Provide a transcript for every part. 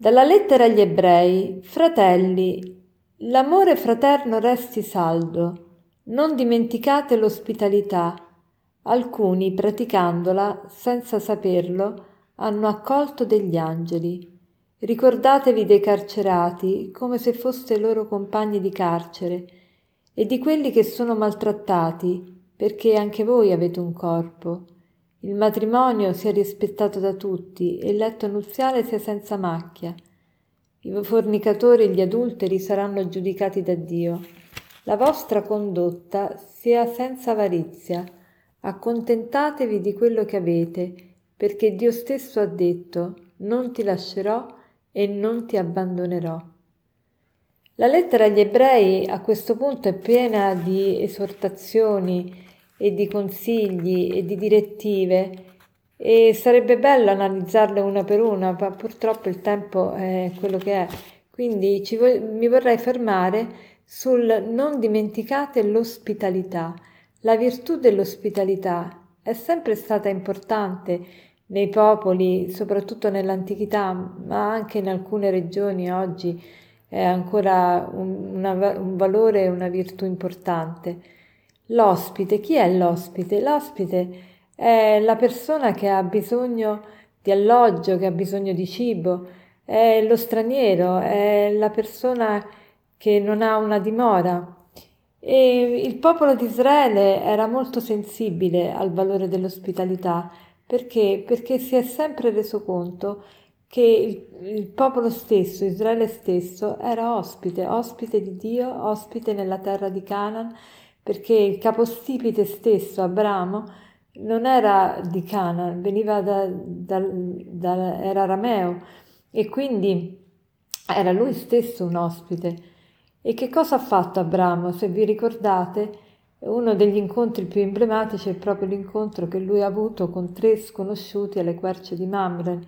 Dalla lettera agli ebrei, fratelli, l'amore fraterno resti saldo, non dimenticate l'ospitalità. Alcuni, praticandola, senza saperlo, hanno accolto degli angeli. Ricordatevi dei carcerati come se foste loro compagni di carcere e di quelli che sono maltrattati, perché anche voi avete un corpo il matrimonio sia rispettato da tutti e il letto nuziale sia senza macchia. I fornicatori e gli adulteri saranno giudicati da Dio. La vostra condotta sia senza avarizia. Accontentatevi di quello che avete, perché Dio stesso ha detto non ti lascerò e non ti abbandonerò. La lettera agli ebrei a questo punto è piena di esortazioni e di consigli e di direttive e sarebbe bello analizzarle una per una, ma purtroppo il tempo è quello che è. Quindi vo- mi vorrei fermare sul non dimenticate l'ospitalità. La virtù dell'ospitalità è sempre stata importante nei popoli, soprattutto nell'antichità, ma anche in alcune regioni oggi è ancora un, una, un valore e una virtù importante. L'ospite, chi è l'ospite? L'ospite è la persona che ha bisogno di alloggio, che ha bisogno di cibo, è lo straniero, è la persona che non ha una dimora. E il popolo di Israele era molto sensibile al valore dell'ospitalità perché? Perché si è sempre reso conto che il, il, popolo stesso, Israele stesso, era ospite, ospite di Dio, ospite nella terra di Canaan perché il capostipite stesso, Abramo, non era di Cana, veniva da, da, da, era arameo e quindi era lui stesso un ospite. E che cosa ha fatto Abramo? Se vi ricordate, uno degli incontri più emblematici è proprio l'incontro che lui ha avuto con tre sconosciuti alle querce di Mamre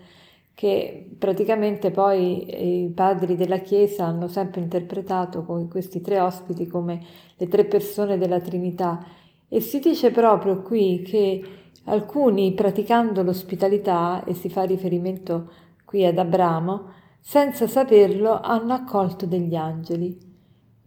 che praticamente poi i padri della Chiesa hanno sempre interpretato questi tre ospiti come le tre persone della Trinità e si dice proprio qui che alcuni praticando l'ospitalità, e si fa riferimento qui ad Abramo, senza saperlo hanno accolto degli angeli.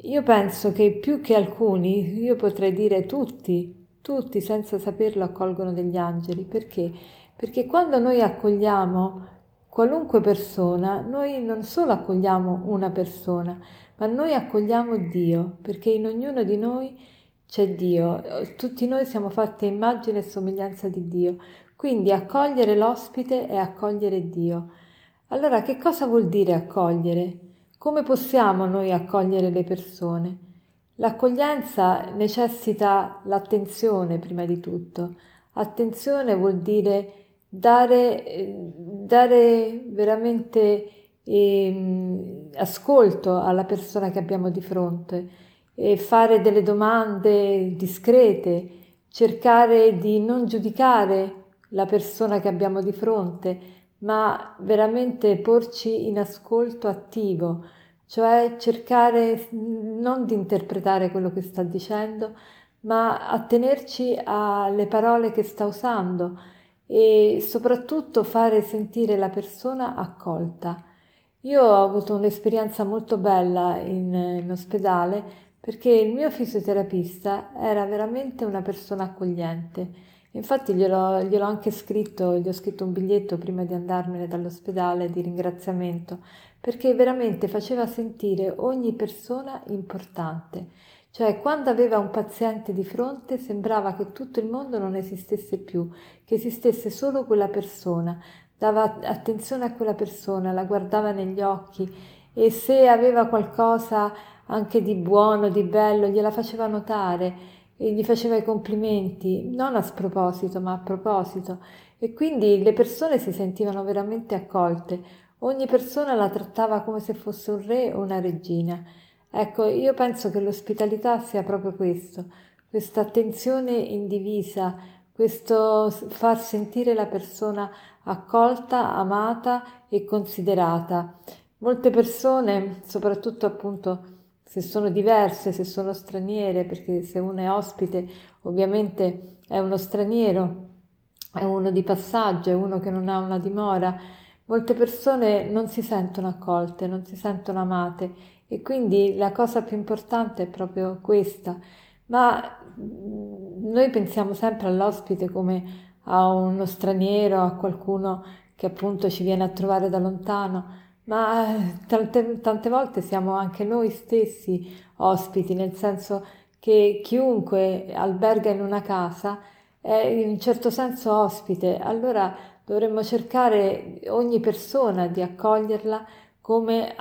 Io penso che più che alcuni, io potrei dire tutti, tutti senza saperlo accolgono degli angeli. Perché? Perché quando noi accogliamo qualunque persona, noi non solo accogliamo una persona, ma noi accogliamo Dio, perché in ognuno di noi c'è Dio, tutti noi siamo fatti a immagine e somiglianza di Dio, quindi accogliere l'ospite è accogliere Dio. Allora che cosa vuol dire accogliere? Come possiamo noi accogliere le persone? L'accoglienza necessita l'attenzione prima di tutto. Attenzione vuol dire dare, dare veramente eh, ascolto alla persona che abbiamo di fronte e fare delle domande discrete, cercare di non giudicare la persona che abbiamo di fronte, ma veramente porci in ascolto attivo, cioè cercare non di interpretare quello che sta dicendo, ma attenerci alle parole che sta usando, e soprattutto fare sentire la persona accolta. Io ho avuto un'esperienza molto bella in, in ospedale perché il mio fisioterapista era veramente una persona accogliente. Infatti gliel'ho, gliel'ho anche scritto, gli ho scritto un biglietto prima di andarmene dall'ospedale di ringraziamento, perché veramente faceva sentire ogni persona importante. Cioè, quando aveva un paziente di fronte sembrava che tutto il mondo non esistesse più, che esistesse solo quella persona, dava attenzione a quella persona, la guardava negli occhi e se aveva qualcosa anche di buono, di bello, gliela faceva notare e gli faceva i complimenti, non a sproposito, ma a proposito. E quindi le persone si sentivano veramente accolte. Ogni persona la trattava come se fosse un re o una regina. Ecco, io penso che l'ospitalità sia proprio questo, questa attenzione indivisa, questo far sentire la persona accolta, amata e considerata. Molte persone, soprattutto appunto se sono diverse, se sono straniere, perché se uno è ospite ovviamente è uno straniero, è uno di passaggio, è uno che non ha una dimora, molte persone non si sentono accolte, non si sentono amate e quindi la cosa più importante è proprio questa. Ma mm, noi pensiamo sempre all'ospite come a uno straniero, a qualcuno che appunto ci viene a trovare da lontano, ma eh, tante, tante volte siamo anche noi stessi ospiti, nel senso che chiunque alberga in una casa è in un certo senso ospite, allora dovremmo cercare ogni persona di accoglierla come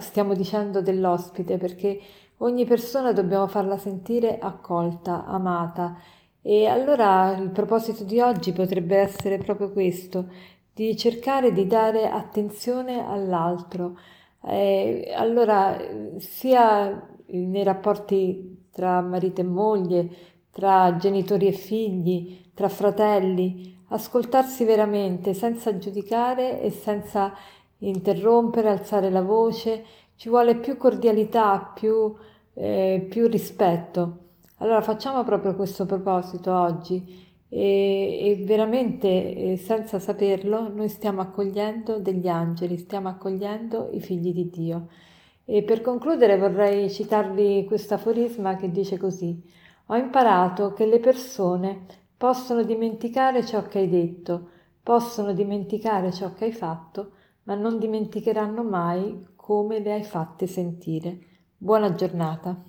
stiamo dicendo dell'ospite, perché ogni persona dobbiamo farla sentire accolta, amata. E allora il proposito di oggi potrebbe essere proprio questo, di cercare di dare attenzione all'altro. Eh, allora, sia nei rapporti tra marito e moglie, tra genitori e figli, tra fratelli, ascoltarsi veramente senza giudicare e senza interrompere, alzare la voce, ci vuole più cordialità, più, eh, più rispetto. Allora facciamo proprio questo proposito oggi e, e veramente eh, senza saperlo noi stiamo accogliendo degli angeli, stiamo accogliendo i figli di Dio. E per concludere vorrei citarvi questo aforisma che dice così: Ho imparato che le persone possono dimenticare ciò che hai detto, possono dimenticare ciò che hai fatto, ma non dimenticheranno mai come le hai fatte sentire. Buona giornata.